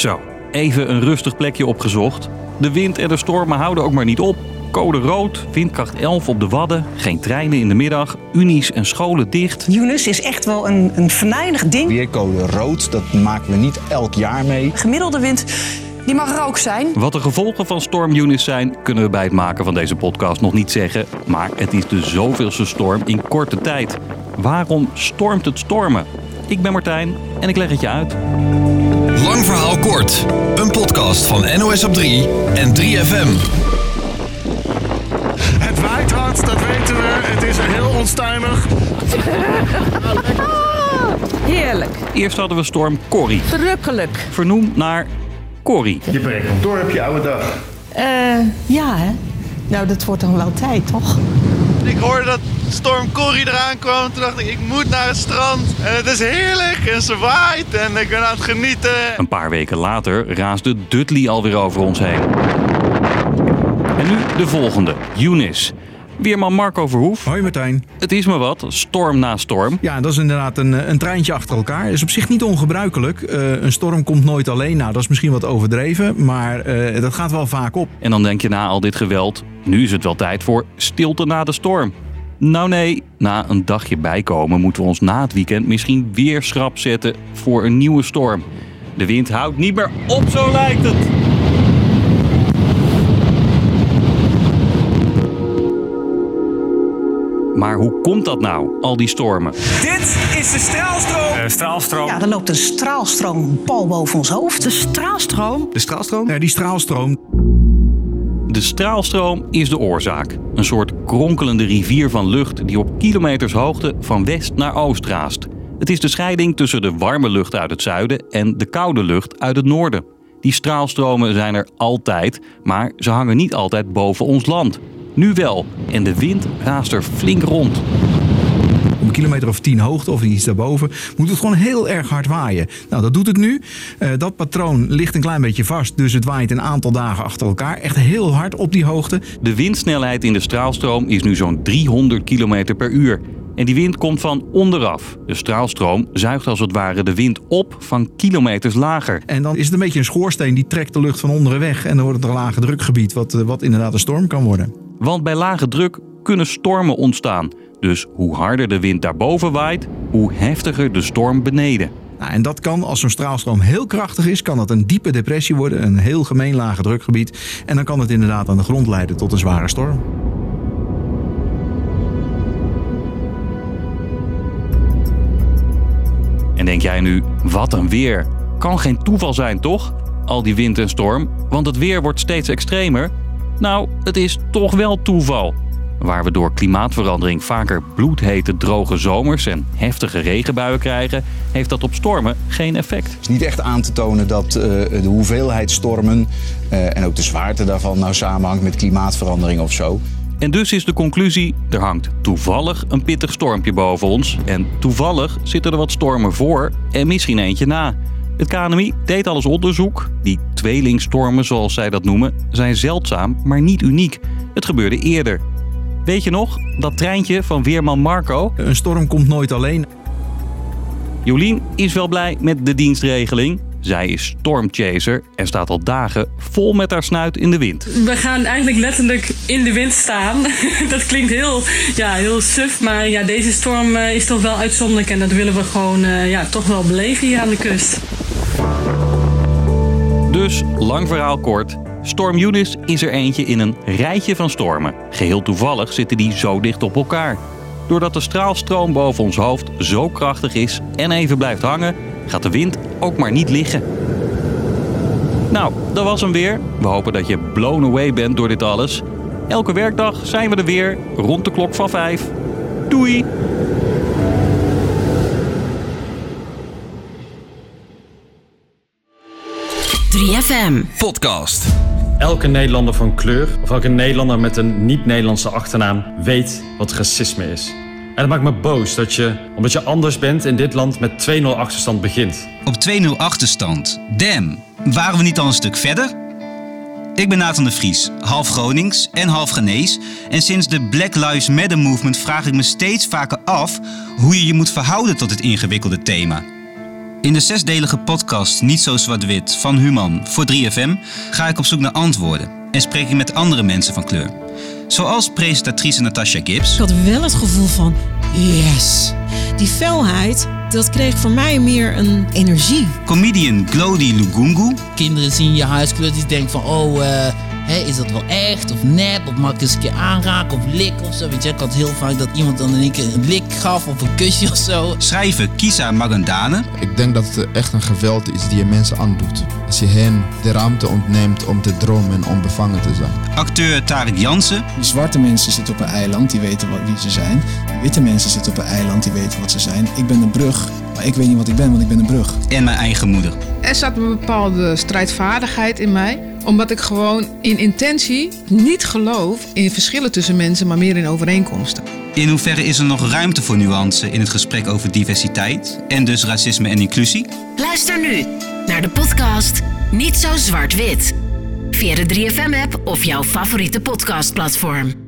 Zo, even een rustig plekje opgezocht. De wind en de stormen houden ook maar niet op. Code rood, windkracht 11 op de Wadden, geen treinen in de middag, unies en scholen dicht. Yunus is echt wel een, een venijnig ding. Weercode rood, dat maken we niet elk jaar mee. Gemiddelde wind, die mag er ook zijn. Wat de gevolgen van storm Eunice zijn, kunnen we bij het maken van deze podcast nog niet zeggen. Maar het is de zoveelste storm in korte tijd. Waarom stormt het stormen? Ik ben Martijn en ik leg het je uit. Lang verhaal kort. Een podcast van NOS op 3 en 3FM. Het waait hard, dat weten we. Het is heel onstuimig. Heerlijk. Eerst hadden we storm Corrie, Verrukkelijk. vernoemd naar Corrie. Je hem door op je oude dag. Eh, ja hè. Nou, dat wordt dan wel tijd, toch? Ik hoorde dat storm Corrie eraan kwam. Toen dacht ik, ik moet naar het strand. En het is heerlijk en ze waait en ik ben aan het genieten. Een paar weken later raasde Dudley alweer over ons heen. En nu de volgende, Eunice. Weerman Marco Verhoef. Hoi Martijn. Het is maar wat, storm na storm. Ja, dat is inderdaad een, een treintje achter elkaar. Is op zich niet ongebruikelijk. Eh, een storm komt nooit alleen. Nou, dat is misschien wat overdreven, maar eh, dat gaat wel vaak op. En dan denk je na al dit geweld, nu is het wel tijd voor stilte na de storm. Nou nee, na een dagje bijkomen moeten we ons na het weekend misschien weer schrap zetten voor een nieuwe storm. De wind houdt niet meer op, zo lijkt het. Maar hoe komt dat nou, al die stormen? Dit is de straalstroom. straalstroom. Ja, er loopt een straalstroom pal boven ons hoofd. De straalstroom. De straalstroom? Ja, die straalstroom, De straalstroom is de oorzaak. Een soort kronkelende rivier van lucht die op kilometers hoogte van west naar oost raast. Het is de scheiding tussen de warme lucht uit het zuiden en de koude lucht uit het noorden. Die straalstromen zijn er altijd, maar ze hangen niet altijd boven ons land. Nu wel, en de wind raast er flink rond. op een kilometer of tien hoogte of iets daarboven, moet het gewoon heel erg hard waaien. Nou, dat doet het nu. Eh, dat patroon ligt een klein beetje vast, dus het waait een aantal dagen achter elkaar. Echt heel hard op die hoogte. De windsnelheid in de straalstroom is nu zo'n 300 km per uur. En die wind komt van onderaf. De straalstroom zuigt als het ware de wind op van kilometers lager. En dan is het een beetje een schoorsteen die trekt de lucht van onderen weg. En dan wordt het een lage drukgebied, wat, eh, wat inderdaad een storm kan worden. Want bij lage druk kunnen stormen ontstaan. Dus hoe harder de wind daarboven waait, hoe heftiger de storm beneden. Nou, en dat kan, als zo'n straalstroom heel krachtig is, kan dat een diepe depressie worden. Een heel gemeen lage drukgebied. En dan kan het inderdaad aan de grond leiden tot een zware storm. En denk jij nu, wat een weer. Kan geen toeval zijn, toch? Al die wind en storm, want het weer wordt steeds extremer. Nou, het is toch wel toeval. Waar we door klimaatverandering vaker bloedhete droge zomers en heftige regenbuien krijgen, heeft dat op stormen geen effect. Het is niet echt aan te tonen dat eh, de hoeveelheid stormen eh, en ook de zwaarte daarvan nou samenhangt met klimaatverandering of zo. En dus is de conclusie: er hangt toevallig een pittig stormpje boven ons. En toevallig zitten er wat stormen voor en misschien eentje na. Het KNMI deed alles onderzoek. Die tweelingstormen, zoals zij dat noemen, zijn zeldzaam, maar niet uniek. Het gebeurde eerder. Weet je nog, dat treintje van Weerman Marco? Een storm komt nooit alleen. Jolien is wel blij met de dienstregeling. Zij is stormchaser en staat al dagen vol met haar snuit in de wind. We gaan eigenlijk letterlijk in de wind staan. Dat klinkt heel, ja, heel suf, maar ja, deze storm eh, is toch wel uitzonderlijk en dat willen we gewoon eh, ja, toch wel beleven hier aan de kust. Dus, lang verhaal kort. Storm Eunice is er eentje in een rijtje van stormen. Geheel toevallig zitten die zo dicht op elkaar. Doordat de straalstroom boven ons hoofd zo krachtig is en even blijft hangen, gaat de wind ook maar niet liggen. Nou, dat was hem weer. We hopen dat je blown away bent door dit alles. Elke werkdag zijn we er weer, rond de klok van 5. Doei! Podcast. Elke Nederlander van kleur of elke Nederlander met een niet-Nederlandse achternaam weet wat racisme is. En het maakt me boos dat je, omdat je anders bent, in dit land met 2-0 achterstand begint. Op 2-0 achterstand. Damn, waren we niet al een stuk verder? Ik ben Nathan de Vries, half Gronings en half Genees. En sinds de Black Lives Matter movement vraag ik me steeds vaker af hoe je je moet verhouden tot dit ingewikkelde thema. In de zesdelige podcast Niet zo zwart-wit van Human voor 3FM ga ik op zoek naar antwoorden en spreek ik met andere mensen van kleur. Zoals presentatrice Natasha Gibbs. Ik had wel het gevoel van, yes. Die felheid, dat kreeg voor mij meer een energie. Comedian Glody Lugungu. Kinderen zien je huiskleur die denken van, oh, uh, is dat wel echt of nep? Of mag ik eens een keer aanraken of likken of zo? Weet je, ik had heel vaak dat iemand dan in één keer een lik gaf of een kusje of zo. Schrijver Kisa Magandane. Ik denk dat het echt een geweld is die je mensen aandoet. Als je hen de ruimte ontneemt om te dromen en onbevangen te zijn. Acteur Tarek Jansen. Zwarte mensen zitten op een eiland, die weten wat, wie ze zijn. Witte mensen zitten op een eiland, die weten wat ze zijn. Ik ben een brug, maar ik weet niet wat ik ben, want ik ben een brug. En mijn eigen moeder. Er zat een bepaalde strijdvaardigheid in mij omdat ik gewoon in intentie niet geloof in verschillen tussen mensen, maar meer in overeenkomsten. In hoeverre is er nog ruimte voor nuance in het gesprek over diversiteit en dus racisme en inclusie? Luister nu naar de podcast Niet zo zwart-wit. Via de 3FM-app of jouw favoriete podcastplatform.